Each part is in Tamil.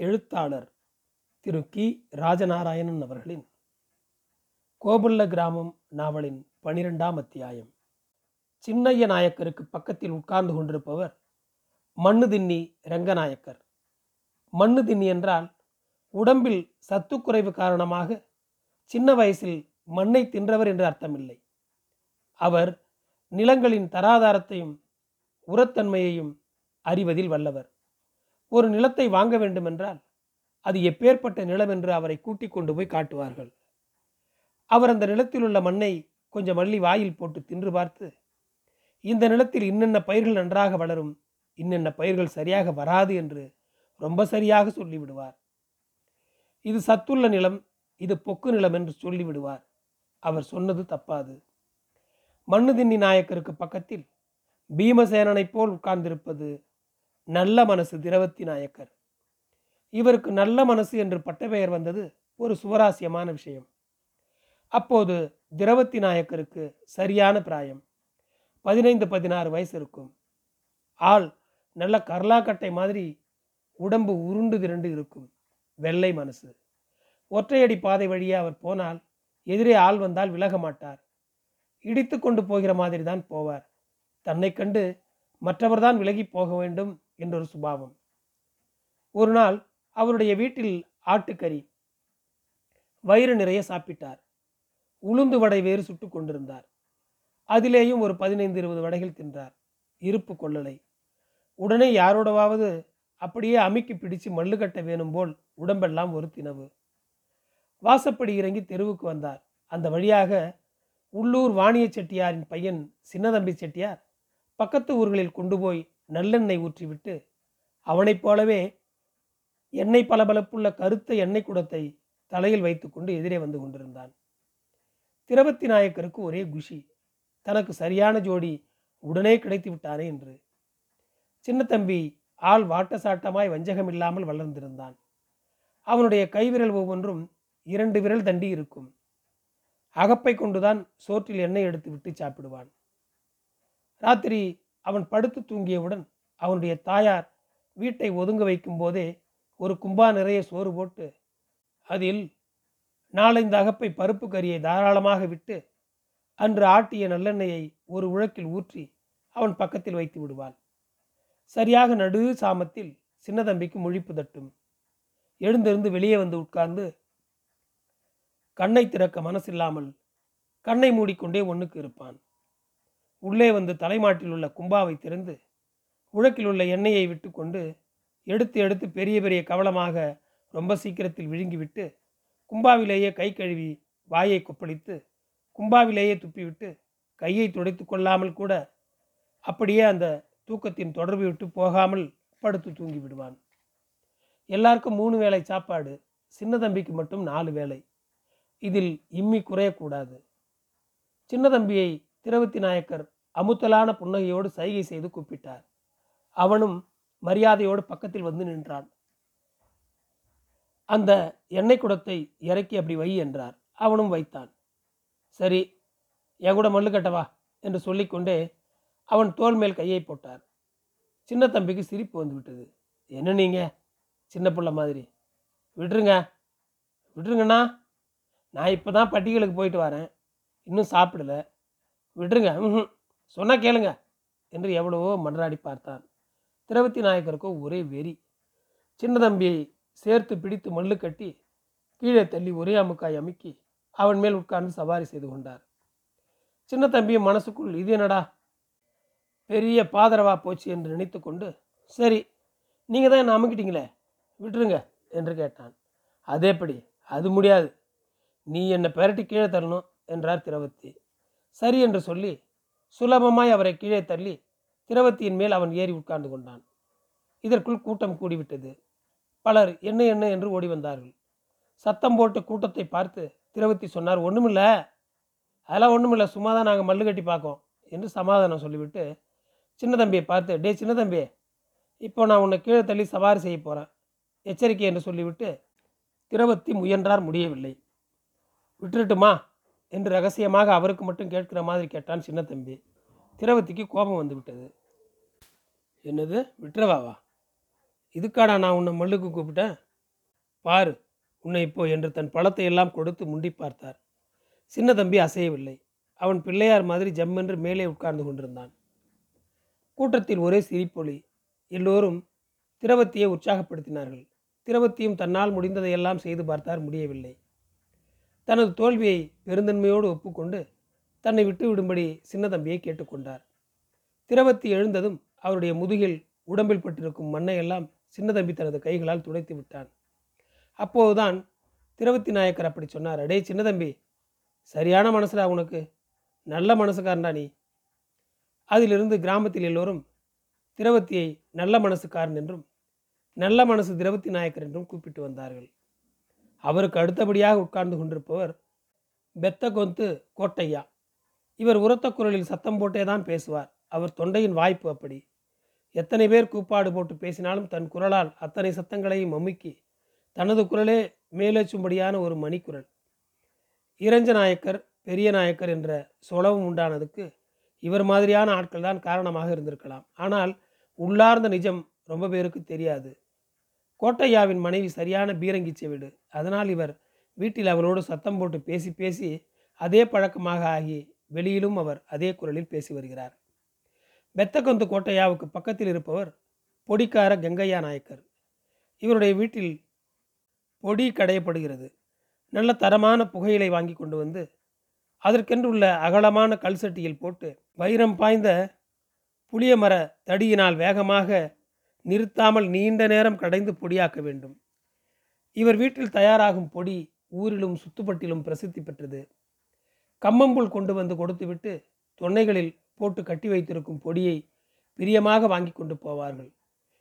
எழுத்தாளர் திரு கி. ராஜநாராயணன் அவர்களின் கோபுல்ல கிராமம் நாவலின் பனிரெண்டாம் அத்தியாயம். சின்னைய நாயக்கருக்கு பக்கத்தில் உட்கார்ந்து கொண்டிருப்பவர் மண்ணு தின்னி ரங்கநாயக்கர். மண்ணு தின்னி என்றால் உடம்பில் சத்துக்குறைவு காரணமாக சின்ன வயசில் மண்ணை தின்றவர் என்று அர்த்தமில்லை. அவர் நிலங்களின் தராதாரத்தையும் உரத்தன்மையையும் அறிவதில் வல்லவர். ஒரு நிலத்தை வாங்க வேண்டுமென்றால் அது எப்பேற்பட்ட நிலம் என்று அவரை கூட்டிக் கொண்டு போய் காட்டுவார்கள். அவர் அந்த நிலத்தில் உள்ள மண்ணை கொஞ்சம் மல்லி வாயில் போட்டு தின்று பார்த்து இந்த நிலத்தில் இன்னென்ன பயிர்கள் நன்றாக வளரும் இன்னென்ன பயிர்கள் சரியாக வராது என்று ரொம்ப சரியாக சொல்லிவிடுவார். இது சத்துள்ள நிலம் இது பொக்கு நிலம் என்று சொல்லிவிடுவார். அவர் சொன்னது தப்பாது. மண்ணு தின்னி நாயக்கருக்கு பக்கத்தில் பீமசேனனைப் போல் உட்கார்ந்திருப்பது நல்ல மனசு திரவத்தி நாயக்கர். இவருக்கு நல்ல மனசு என்று பட்டப்பெயர் வந்தது ஒரு சுவராசியமான விஷயம். அப்போது திரவத்தி நாயக்கருக்கு சரியான பிராயம். பதினைந்து பதினாறு வயசு இருக்கும். ஆள் நல்ல கர்லாக்கட்டை மாதிரி உடம்பு உருண்டு திரண்டு இருக்கும். வெள்ளை மனசு. ஒற்றையடி பாதை வழியே அவர் போனால் எதிரே ஆள் வந்தால் விலக மாட்டார். இடித்து கொண்டு போகிற மாதிரி தான் போவார். தன்னை கண்டு மற்றவர்தான் விலகி போக வேண்டும் என்றொரு சுபாவம். ஒரு நாள் அவருடைய வீட்டில் ஆட்டுக்கறி வயிறு நிறைய சாப்பிட்டார். உளுந்து வடை வேறு சுட்டு கொண்டிருந்தார். அதிலேயும் ஒரு பதினைந்து இருபது வடைகள் தின்றார். இருப்பு கொள்ளலை. உடனே யாரோடவாவது அப்படியே அமுக்கி பிடிச்சு மல்லு கட்ட வேணும் போல் உடம்பெல்லாம் ஒரு தினவு. வாசப்படி இறங்கி தெருவுக்கு வந்தார். அந்த வழியாக உள்ளூர் வாணிய செட்டியாரின் பையன் சின்னதம்பி செட்டியார் பக்கத்து ஊர்களில் கொண்டு போய் நல்லெண்ணெய் ஊற்றிவிட்டு அவனைப் போலவே எண்ணெய் பளபளப்புள்ள கருத்த எண்ணெய் குடத்தை தலையில் வைத்துக்கொண்டு எதிரே வந்து கொண்டிருந்தான். திரபத்தி நாயக்கருக்கு ஒரே குஷி தனக்கு சரியான ஜோடி உடனே கிடைத்து விட்டானே என்று. சின்ன தம்பி ஆள் வாட்டசாட்டமாய் வஞ்சகம் இல்லாமல் வளர்ந்திருந்தான். அவனுடைய கைவிரல் ஒவ்வொன்றும் இரண்டு விரல் தண்டி இருக்கும். அகப்பை கொண்டுதான் சோற்றில் எண்ணெய் எடுத்து விட்டு சாப்பிடுவான். ராத்திரி அவன் படுத்து தூங்கியவுடன் அவனுடைய தாயார் வீட்டை ஒதுங்க வைக்கும் போதே ஒரு கும்பா நிறைய சோறு போட்டு அதில் நாலைந்து அகப்பை பருப்பு கறியை தாராளமாக விட்டு அன்று ஆட்டிய நல்லெண்ணெயை ஒரு உழக்கில் ஊற்றி அவன் பக்கத்தில் வைத்து விடுவாள். சரியாக நடு சாமத்தில் சின்னதம்பிக்கு முழிப்பு தட்டும். எழுந்திருந்து வெளியே வந்து உட்கார்ந்து கண்ணை திறக்க மனசில்லாமல் கண்ணை மூடிக்கொண்டே ஒன்றுக்கு இருப்பான். உள்ளே வந்து தலைமாட்டில் உள்ள கும்பாவை திறந்து உழக்கில் உள்ள எண்ணெயை விட்டுக்கொண்டு எடுத்து எடுத்து பெரிய பெரிய கவலமாக ரொம்ப சீக்கிரத்தில் விழுங்கிவிட்டு கும்பாவிலேயே கை கழுவி வாயை கொப்பளித்து கும்பாவிலேயே துப்பிவிட்டு கையை துடைத்து கொள்ளாமல் கூட அப்படியே அந்த தூக்கத்தின் தொடர்பு விட்டு போகாமல் படுத்து தூங்கி விடுவான். எல்லாருக்கும் மூணு வேளை சாப்பாடு சின்ன தம்பிக்கு மட்டும் நாலு வேளை. இதில் இம்மி குறையக்கூடாது. சின்ன தம்பியை திரவத்தி நாயக்கர் அமுத்தலான புன்னகையோடு சைகை செய்து கூப்பிட்டார். அவனும் மரியாதையோடு பக்கத்தில் வந்து நின்றான். அந்த எண்ணெய் குடத்தை இறக்கி அப்படி வை என்றார். அவனும் வைத்தான். சரி என் கூட மல்லு கட்டவா என்று சொல்லிக்கொண்டே அவன் தோல் மேல் கையை போட்டார். சின்ன தம்பிக்கு சிரிப்பு வந்து விட்டது என்ன நீங்க? சின்ன பிள்ளை மாதிரி. விட்டுருங்க. விட்டுருங்கண்ணா. நான் இப்போ தான் பட்டிகளுக்கு போயிட்டு வரேன். இன்னும் சாப்பிடல. விட்டுருங்க. ம் சொன்னால் கேளுங்க. என்று எவ்வளவோ மன்றாடி பார்த்தான் திரவத்தி நாயக்கருக்கோ ஒரே வெறி. சின்ன தம்பியை சேர்த்து பிடித்து மல்லு கட்டி கீழே தள்ளி ஒரே அமுக்காய் அமுக்கி அவன் மேல் உட்கார்ந்து சவாரி செய்து கொண்டார். சின்ன தம்பியும் மனசுக்குள் இது என்னடா? பெரிய பாதரவா போச்சு என்று நினைத்து கொண்டு சரி நீங்கள் தான் என்ன அமுக்கிட்டீங்களே? விட்டுருங்க என்று கேட்டான். அதேபடி அது முடியாது. நீ என்னை பெரட்டி கீழே தரணும் என்றார் திரவத்தி. சரி என்று சொல்லி சுலபமாய் அவரை கீழே தள்ளி திரவத்தியின் மேல் அவன் ஏறி உட்கார்ந்து கொண்டான். இதற்குள் கூட்டம் கூடிவிட்டது. பலர் என்ன என்ன என்று ஓடி வந்தார்கள். சத்தம் போட்டு கூட்டத்தை பார்த்து திரவத்தி சொன்னார் ஒன்றுமில்ல அதெல்லாம் ஒன்றுமில்ல சும்மா தான் நாங்கள் மல்லு கட்டி பார்க்கோம் என்று சமாதானம் சொல்லிவிட்டு சின்ன தம்பியை பார்த்து டே சின்ன தம்பி இப்போ நான் உன்னை கீழே தள்ளி சவாரி செய்ய போகிறேன் எச்சரிக்கை என்று சொல்லிவிட்டு திரவத்தி முயன்றார் முடியவில்லை. விட்டுருட்டுமா என்று ரகசியமாக அவருக்கு மட்டும் கேட்கிற மாதிரி கேட்டான் சின்ன தம்பி. திரவத்திக்கு கோபம் வந்து விட்டது. என்னது? விட்டுறவாவா? இதுக்காடா நான் உன்னை மல்லுக்கு கூப்பிட்டேன்? பாரு உன்னை இப்போ என்று தன் பழத்தை எல்லாம் கொடுத்து முண்டி பார்த்தார். சின்ன தம்பி அசையவில்லை. அவன் பிள்ளையார் மாதிரி ஜம்மென்று மேலே உட்கார்ந்து கொண்டிருந்தான். கூட்டத்தில் ஒரே சிரிப்பொலி. எல்லோரும் திரவத்தியை உற்சாகப்படுத்தினார்கள். திரவத்தியும் தன்னால் முடிந்ததையெல்லாம் செய்து பார்த்தார் முடியவில்லை. தனது தோல்வியை பெருந்தன்மையோடு ஒப்புக்கொண்டு தன்னை விட்டுவிடும்படி சின்னதம்பியை கேட்டுக்கொண்டார். திரவத்தி எழுந்ததும் அவருடைய முதுகில் உடம்பில் பட்டிருக்கும் மண்ணையெல்லாம் சின்னதம்பி தனது கைகளால் துடைத்து விட்டான். அப்போதுதான் திரவத்தி நாயக்கர் அப்படி சொன்னார் அடே சின்னதம்பி சரியான மனசுடா உனக்கு? நல்ல மனசுக்காரன்டா நீ? அதிலிருந்து கிராமத்தில் எல்லோரும் திரவத்தியை நல்ல மனசுக்காரன் என்றும் நல்ல மனசு திரவத்தி நாயக்கர் என்றும் கூப்பிட்டு வந்தார்கள். அவருக்கு அடுத்தபடியாக உட்கார்ந்து கொண்டிருப்பவர் பெத்த கொந்து கோட்டையா. இவர் உரத்த குரலில் சத்தம் போட்டே தான் பேசுவார். அவர் தொண்டையின் வாய்ப்பு அப்படி. எத்தனை பேர் கூப்பாடு போட்டு பேசினாலும் தன் குரலால் அத்தனை சத்தங்களையும் அமுக்கி தனது குரலே மேலேச்சும்படியான ஒரு மணிக்குரல். இறஞ்ச நாயக்கர் பெரிய நாயக்கர் என்ற சொலவும் உண்டானதுக்கு இவர் மாதிரியான ஆட்கள் தான் காரணமாக இருந்திருக்கலாம். ஆனால் உள்ளார்ந்த நிஜம் ரொம்ப பேருக்கு தெரியாது. கோட்டையாவின் மனைவி சரியான பீரங்கி செவிடு அதனால் இவர் வீட்டில் அவளோடு சத்தம் போட்டு பேசி பேசி அதே பழக்கமாக ஆகி வெளியிலும் அவர் அதே குரலில் பேசி வருகிறார். பெத்தகொந்து கோட்டையாவுக்கு பக்கத்தில் இருப்பவர் பொடிக்கார கங்கையா நாயக்கர். இவருடைய வீட்டில் பொடி கடையப்படுகிறது. நல்ல தரமான புகையிலை வாங்கி கொண்டு வந்து அதற்கென்றுள்ள அகலமான கல் சட்டியில் போட்டு வைரம் பாய்ந்த புளிய மர தடியினால் வேகமாக நிறுத்தாமல் நீண்ட நேரம் கடைந்து பொடியாக்க வேண்டும். இவர் வீட்டில் தயாராகும் பொடி ஊரிலும் சுத்துப்பட்டிலும் பிரசித்தி பெற்றது. கம்மம்புல் கொண்டு வந்து கொடுத்துவிட்டு தொன்னைகளில் போட்டு கட்டி வைத்திருக்கும் பொடியை பிரியமாக வாங்கி கொண்டு போவார்கள்.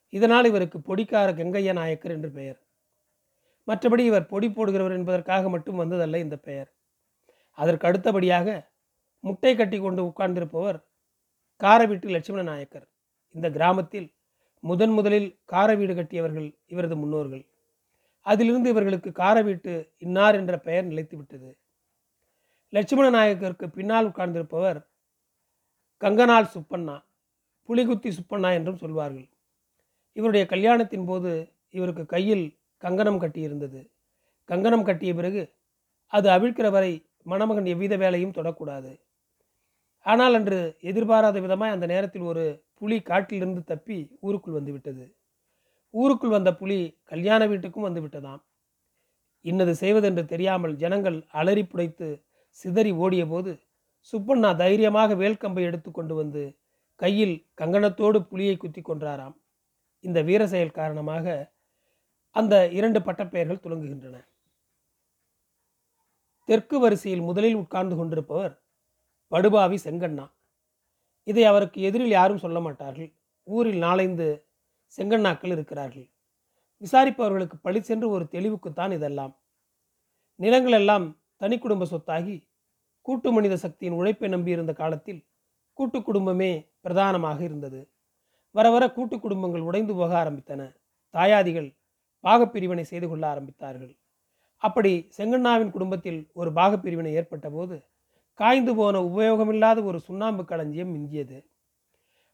இதனால் இவருக்கு பொடிக்கார கங்கைய நாயக்கர் என்று பெயர். மற்றபடி இவர் பொடி போடுகிறவர் என்பதற்காக மட்டும் வந்ததல்ல இந்த பெயர். அதற்கு அடுத்தபடியாக முட்டை கட்டி கொண்டு உட்கார்ந்திருப்பவர் காரவீட்டு லட்சுமண நாயக்கர். இந்த கிராமத்தில் முதன் முதலில் கார வீடு கட்டியவர்கள் இவரது முன்னோர்கள். அதிலிருந்து இவர்களுக்கு கார வீட்டு இன்னார் என்ற பெயர் நிலைத்துவிட்டது. லட்சுமண நாயக்கருக்கு பின்னால் உட்கார்ந்திருப்பவர் கங்கனால் சுப்பண்ணா புலிகுத்தி சுப்பண்ணா என்றும் சொல்வார்கள். இவருடைய கல்யாணத்தின் போது இவருக்கு கையில் கங்கணம் கட்டியிருந்தது. கங்கணம் கட்டிய பிறகு அது அவிழ்க்கிற வரை மணமகன் எவ்வித வேலையும் தொடக்கூடாது. ஆனால் அன்று எதிர்பாராத விதமாய் அந்த நேரத்தில் ஒரு புலி காட்டிலிருந்து தப்பி ஊருக்குள் வந்து விட்டது. ஊருக்குள் வந்த புலி கல்யாண வீட்டுக்கும் வந்துவிட்டதாம் இன்னது செய்வதென்று தெரியாமல் ஜனங்கள் அலறி புடைத்து சிதறி ஓடிய போது சுப்பண்ணா தைரியமாக வேல்கம்பை எடுத்து கொண்டு வந்து கையில் கங்கணத்தோடு புலியை குத்தி கொன்றாராம். இந்த வீர செயல் காரணமாக அந்த இரண்டு பட்டப்பெயர்கள் துலங்குகின்றன. தெற்கு வரிசையில் முதலில் உட்கார்ந்து கொண்டிருப்பவர் படுபாவி செங்கண்ணா. இதை அவருக்கு எதிரில் யாரும் சொல்ல மாட்டார்கள். ஊரில் நாலைந்து செங்கண்ணாக்கள் இருக்கிறார்கள். விசாரிப்பவர்களுக்கு பழி சென்று ஒரு தெளிவுக்குத்தான் இதெல்லாம். நிலங்கள் எல்லாம் தனி குடும்ப சொத்தாகி கூட்டு மனித சக்தியின் உழைப்பை நம்பியிருந்த காலத்தில் கூட்டு குடும்பமே பிரதானமாக இருந்தது. வர வர கூட்டு குடும்பங்கள் உடைந்து போக ஆரம்பித்தன. தாயாதிகள் பாகப்பிரிவினை செய்து கொள்ள ஆரம்பித்தார்கள். அப்படி செங்கண்ணாவின் குடும்பத்தில் ஒரு பாகப்பிரிவினை ஏற்பட்ட போது காய்ந்து போன உபயோகமில்லாத ஒரு சுண்ணாம்பு களஞ்சியம் மிஞ்சியது.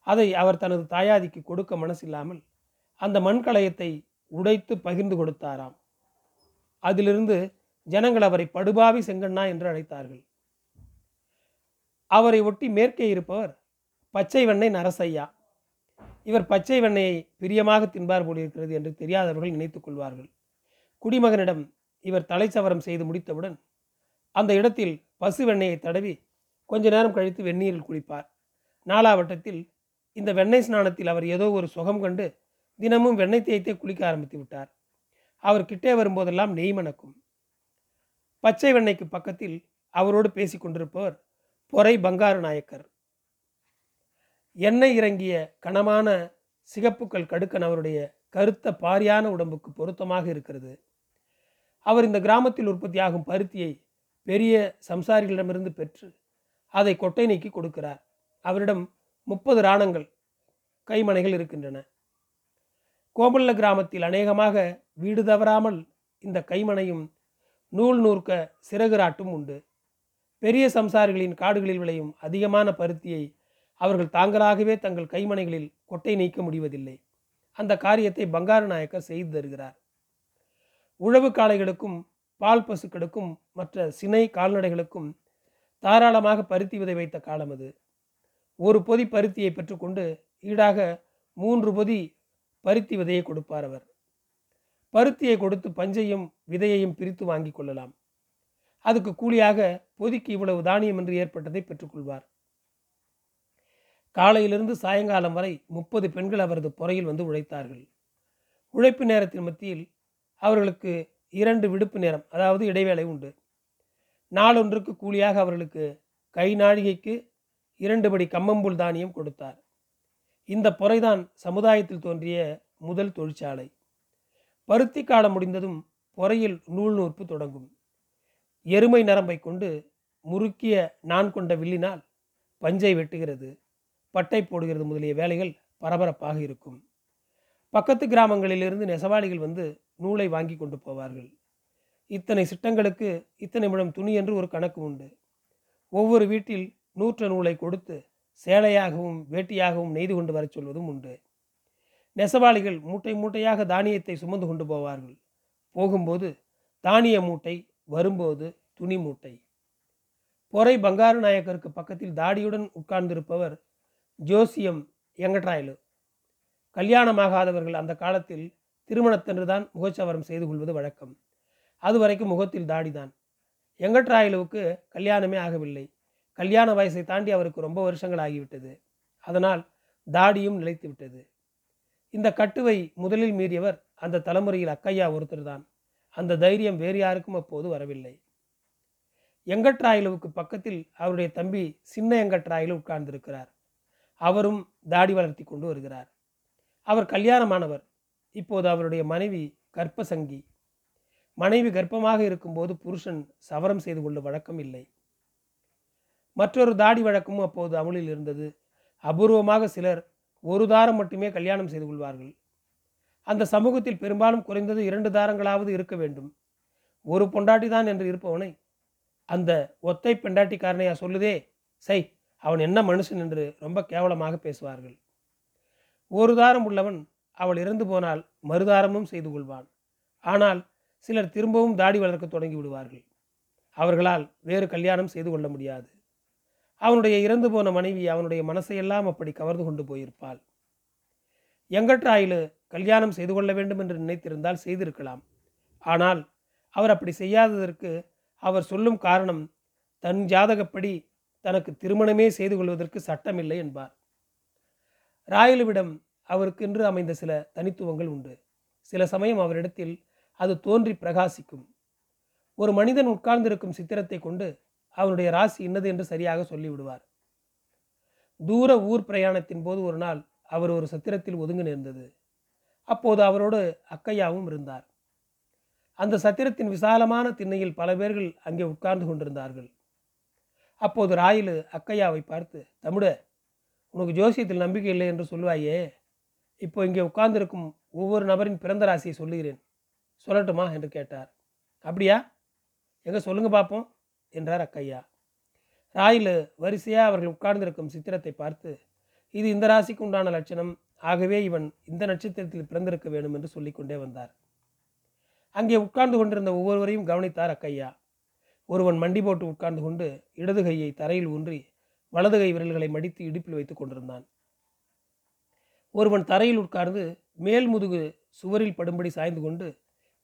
அதை அவர் தனது தாயாதிக்கு கொடுக்க மனசில்லாமல் அந்த மண்களையத்தை உடைத்து பகிர்ந்து கொடுத்தாராம். அதிலிருந்து ஜனங்கள் அவரை படுபாவி செங்கண்ணா என்று அழைத்தார்கள். அவரை ஒட்டி மேற்கே இருப்பவர் பச்சை வெண்ணெய் நரசையா இவர் பச்சை வெண்ணையை பிரியமாக தின்பார் போலிருக்கிறது என்று தெரியாதவர்கள் நினைத்துக் கொள்வார்கள். குடிமகனிடம் இவர் தலைச்சவரம் செய்து முடித்தவுடன் அந்த இடத்தில் பசு வெண்ணெயை தடவி கொஞ்ச நேரம் கழித்து வெந்நீரில் குளிப்பார். நாலாவட்டத்தில் இந்த வெண்ணெய் ஸ்நானத்தில் அவர் ஏதோ ஒரு சுகம் கண்டு தினமும் வெண்ணெய் தேய்த்தே குளிக்க ஆரம்பித்து விட்டார். அவர் கிட்டே வரும்போதெல்லாம் நெய் மணக்கும். பச்சை வெண்ணெய்க்கு பக்கத்தில் அவரோடு பேசி கொண்டிருப்பவர் பொறை பங்காரு நாயக்கர். எண்ணெய் இறங்கிய கனமான சிகப்புக்கள் கடுக்கன் அவருடைய கருத்த பாரியான உடம்புக்கு பொருத்தமாக இருக்கிறது. அவர் இந்த கிராமத்தில் உற்பத்தியாகும் பருத்தியை பெரிய சம்சாரிகளிடமிருந்து பெற்று அதை கொட்டை நீக்கி கொடுக்கிறார். அவரிடம் முப்பது ராணங்கள் கைமனைகள் இருக்கின்றன. கோமல்ல கிராமத்தில் அநேகமாக வீடு தவறாமல் இந்த கைமனையும் நூல் நூற்க சிறகுராட்டும் உண்டு. பெரிய சம்சாரிகளின் காடுகளில் விளையும் அதிகமான பருத்தியை அவர்கள் தாங்களாகவே தங்கள் கைமனைகளில் கொட்டை நீக்க முடிவதில்லை. அந்த காரியத்தை பங்காரு நாயக்கர் செய்து தருகிறார். உழவு காளைகளுக்கும் பால் பசுக்களுக்கும் மற்ற சினை கால்நடைகளுக்கும் தாராளமாக பருத்தி விதை வைத்த காலம் அது. ஒரு பொதி பருத்தியை பெற்றுக்கொண்டு ஈடாக மூன்று பொதி பருத்தி விதையை கொடுப்பார் அவர். பருத்தியை கொடுத்து பஞ்சையும் விதையையும் பிரித்து வாங்கி கொள்ளலாம். அதுக்கு கூலியாக பொதிக்கு இவ்வளவு தானியம் என்று ஏற்பட்டதை பெற்றுக்கொள்வார். காலையிலிருந்து சாயங்காலம் வரை முப்பது பெண்கள் அவரது பொறையில் வந்து உழைத்தார்கள். உழைப்பு நேரத்தின் மத்தியில் அவர்களுக்கு இரண்டு விடுப்பு நேரம் அதாவது இடைவேளை உண்டு. நாளொன்றுக்கு கூலியாக அவர்களுக்கு கை நாழிகைக்கு இரண்டு படி கம்மம்புல் தானியம் கொடுத்தார். இந்த பொறைதான் சமுதாயத்தில் தோன்றிய முதல் தொழிற்சாலை. பருத்தி காலம் முடிந்ததும் பொறையில் நூல் நூற்பு தொடங்கும். எருமை நரம்பை கொண்டு முறுக்கிய நான் கொண்ட வில்லினால் பஞ்சை வெட்டுகிறது. பட்டை போடுகிறது முதலிய வேலைகள் பரபரப்பாக இருக்கும். பக்கத்து கிராமங்களிலிருந்து நெசவாளிகள் வந்து நூலை வாங்கி கொண்டு போவார்கள். இத்தனை சிட்டங்களுக்கு இத்தனை முழம் துணி என்று ஒரு கணக்கு உண்டு. ஒவ்வொரு வீட்டில் நூற்ற நூலை கொடுத்து சேலையாகவும் வேட்டியாகவும் நெய்து கொண்டு வரச் சொல்வதும் உண்டு. நெசவாளிகள் மூட்டை மூட்டையாக தானியத்தை சுமந்து கொண்டு போவார்கள். போகும்போது தானிய மூட்டை வரும்போது துணி மூட்டை. பொறை பங்காரு நாயக்கருக்கு பக்கத்தில் தாடியுடன் உட்கார்ந்திருப்பவர் ஜோசியம் எங்கட்ராயலு. கல்யாணமாகாதவர்கள் அந்த காலத்தில் திருமணத்தன்று தான் முகச்சவரம் செய்து கொள்வது வழக்கம். அதுவரைக்கும் முகத்தில் தாடிதான். எங்கட்ராயலுவுக்கு கல்யாணமே ஆகவில்லை. கல்யாண வயசை தாண்டி அவருக்கு ரொம்ப வருஷங்கள் ஆகிவிட்டது. அதனால் தாடியும் நிலைத்து விட்டது. இந்த கட்டுவை முதலில் மீறியவர் அந்த தலைமுறையில் அக்கையா ஒருத்தர் தான் அந்த தைரியம் வேறு யாருக்கும் அப்போது வரவில்லை. எங்கட்ராயலுவுக்கு பக்கத்தில் அவருடைய தம்பி சின்ன எங்கட்ராயலு உட்கார்ந்திருக்கிறார். அவரும் தாடி வளர்த்தி கொண்டு வருகிறார். அவர் கல்யாணமானவர். இப்போது அவருடைய மனைவி கர்ப்பசங்கி. மனைவி கர்ப்பமாக இருக்கும்போது புருஷன் சவரம் செய்து கொள்ள வழக்கம் இல்லை மற்றொரு தாடி வழக்கமும் அப்போது அமுலில் இருந்தது. அபூர்வமாக சிலர் ஒரு தாரம் மட்டுமே கல்யாணம் செய்து கொள்வார்கள். அந்த சமூகத்தில் பெரும்பாலும் குறைந்தது இரண்டு தாரங்களாவது இருக்க வேண்டும். ஒரு பொண்டாட்டி தான் என்று இருப்பவனை அந்த ஒத்தை பெண்டாட்டிக்காரனையா சொல்லுதே? சை அவன் என்ன மனுஷன் என்று ரொம்ப கேவலமாக பேசுவார்கள். ஒரு தாரம் உள்ளவன் அவள் இறந்து போனால் மறுதாரமும் செய்து கொள்வான். ஆனால் சிலர் திரும்பவும் தாடி வளர்க்க தொடங்கி விடுவார்கள். அவர்களால் வேறு கல்யாணம் செய்து கொள்ள முடியாது. அவனுடைய இறந்து போன மனைவி அவனுடைய மனசையெல்லாம் அப்படி கவர்ந்து கொண்டு போயிருப்பாள். எங்கட்ராயிலு கல்யாணம் செய்து கொள்ள வேண்டும் என்று நினைத்திருந்தால் செய்திருக்கலாம். ஆனால் அவர் அப்படி செய்யாததற்கு அவர் சொல்லும் காரணம் தன் ஜாதகப்படி தனக்கு திருமணமே செய்து கொள்வதற்கு சட்டமில்லை என்பார். ராயலுவிடம் அவருக்கென்று அமைந்த சில தனித்துவங்கள் உண்டு. சில சமயம் அவரிடத்தில் அது தோன்றி பிரகாசிக்கும். ஒரு மனிதன் உட்கார்ந்திருக்கும் சித்திரத்தை கொண்டு அவனுடைய ராசி இன்னது என்று சரியாக சொல்லிவிடுவார். தூர ஊர் பிரயாணத்தின் போது ஒரு நாள் அவர் ஒரு சத்திரத்தில் ஒதுங்கி நேர்ந்தது. அப்போது அவரோடு அக்கையாவும் இருந்தார். அந்த சத்திரத்தின் விசாலமான திண்ணையில் பல பேர்கள் அங்கே உட்கார்ந்து கொண்டிருந்தார்கள். அப்போது ராயிலு அக்கையாவை பார்த்து தமிழ உனக்கு ஜோசியத்தில் நம்பிக்கை இல்லை என்று சொல்லுவாயே இப்போ இங்கே உட்கார்ந்திருக்கும் ஒவ்வொரு நபரின் பிறந்த ராசியை சொல்லுகிறேன். சொல்லட்டுமா? என்று கேட்டார். அப்படியா? எங்கே சொல்லுங்க பார்ப்போம் என்றார் அக்கையா. ராயிலு வரிசையாக அவர்கள் உட்கார்ந்திருக்கும் சித்திரத்தை பார்த்து இது இந்த ராசிக்கு உண்டான லட்சணம். ஆகவே இவன் இந்த நட்சத்திரத்தில் பிறந்திருக்க வேண்டும் என்று சொல்லிக்கொண்டே வந்தார். அங்கே உட்கார்ந்து கொண்டிருந்த ஒவ்வொருவரையும் கவனித்தார் அக்கையா. ஒருவன் மண்டி போட்டு உட்கார்ந்து கொண்டு இடது கையை தரையில் ஊன்றி வலது கை விரல்களை மடித்து இடுப்பில் வைத்துக் கொண்டிருந்தான். ஒருவன் தரையில் உட்கார்ந்து மேல் முதுகு சுவரில் படும்படி சாய்ந்து கொண்டு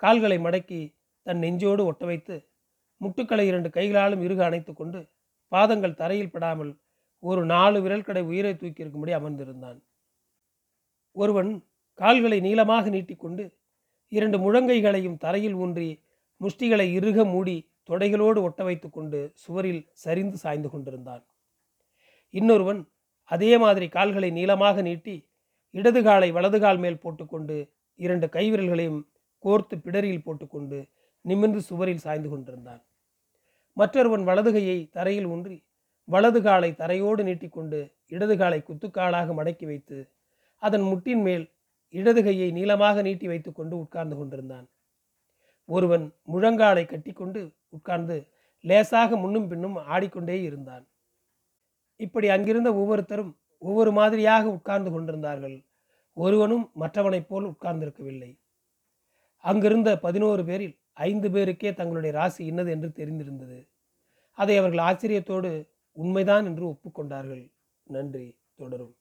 கால்களை மடக்கி தன் நெஞ்சோடு ஒட்ட வைத்து முட்டுக்களை இரண்டு கைகளாலும் இறுக அணைத்து கொண்டு பாதங்கள் தரையில் படாமல் ஒரு நாலு விரல் கடை உயிரை தூக்கி இருக்கும்படி அமர்ந்திருந்தான். ஒருவன் கால்களை நீளமாக நீட்டிக்கொண்டு இரண்டு முழங்கைகளையும் தரையில் ஊன்றி முஷ்டிகளை இறுக மூடி தொடைகளோடு ஒட்ட வைத்து கொண்டு சுவரில் சரிந்து சாய்ந்து கொண்டிருந்தான். இன்னொருவன் அதே மாதிரி கால்களை நீளமாக நீட்டி இடது காலை வலது கால் மேல் போட்டுக்கொண்டு இரண்டு கைவிரல்களையும் கோர்த்து பிடரியில் போட்டுக்கொண்டு நிமிர்ந்து சுவரில் சாய்ந்து கொண்டிருந்தான். மற்றொருவன் வலது கையை தரையில் ஊன்றி வலது காலை தரையோடு நீட்டிக்கொண்டு இடது காலை குத்துக்காலாக மடக்கி வைத்து அதன் முட்டின் மேல் இடது கையை நீளமாக நீட்டி வைத்துக்கொண்டு உட்கார்ந்து கொண்டிருந்தான். ஒருவன் முழங்காலை கட்டிக்கொண்டு உட்கார்ந்து லேசாக முன்னும் பின்னும் ஆடிக்கொண்டே இருந்தான். இப்படி அங்கிருந்த ஒவ்வொருத்தரும் ஒவ்வொரு மாதிரியாக உட்கார்ந்து கொண்டிருந்தார்கள். ஒருவனும் மற்றவனைப் போல் உட்கார்ந்திருக்கவில்லை. அங்கிருந்த பதினோரு பேரில் ஐந்து பேருக்கே தங்களுடைய ராசி இன்னது என்று தெரிந்திருந்தது. அதை அவர்கள் ஆச்சரியத்தோடு உண்மைதான் என்று ஒப்புக்கொண்டார்கள். நன்றி தொடரும்.